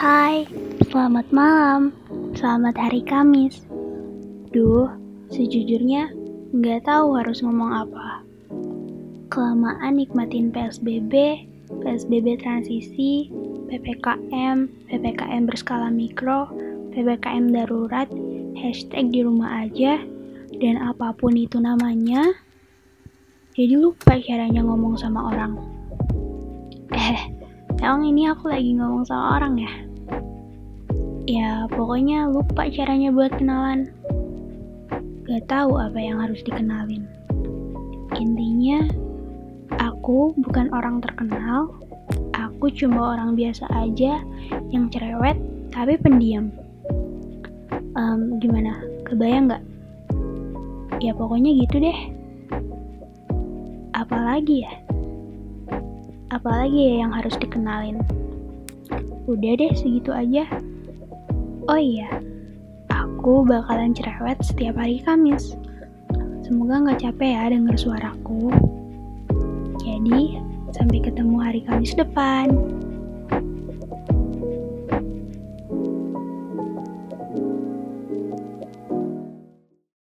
Hai, selamat malam, selamat hari Kamis. Duh, sejujurnya nggak tahu harus ngomong apa. Kelamaan nikmatin PSBB, PSBB transisi, PPKM, PPKM berskala mikro, PPKM darurat, hashtag di rumah aja, dan apa pun itu namanya. Jadi lupa caranya ngomong sama orang. Eh, Emang ini aku lagi ngomong sama orang ya? Ya, pokoknya lupa caranya buat kenalan. Gak tahu apa yang harus dikenalin. Intinya, aku bukan orang terkenal. Aku cuma orang biasa aja yang cerewet tapi pendiam. Um, gimana? Kebayang gak? Ya pokoknya gitu deh. Apalagi ya? Apalagi ya yang harus dikenalin? Udah deh segitu aja. Oh iya, aku bakalan cerewet setiap hari Kamis. Semoga nggak capek ya denger suaraku. Jadi, sampai ketemu hari Kamis depan.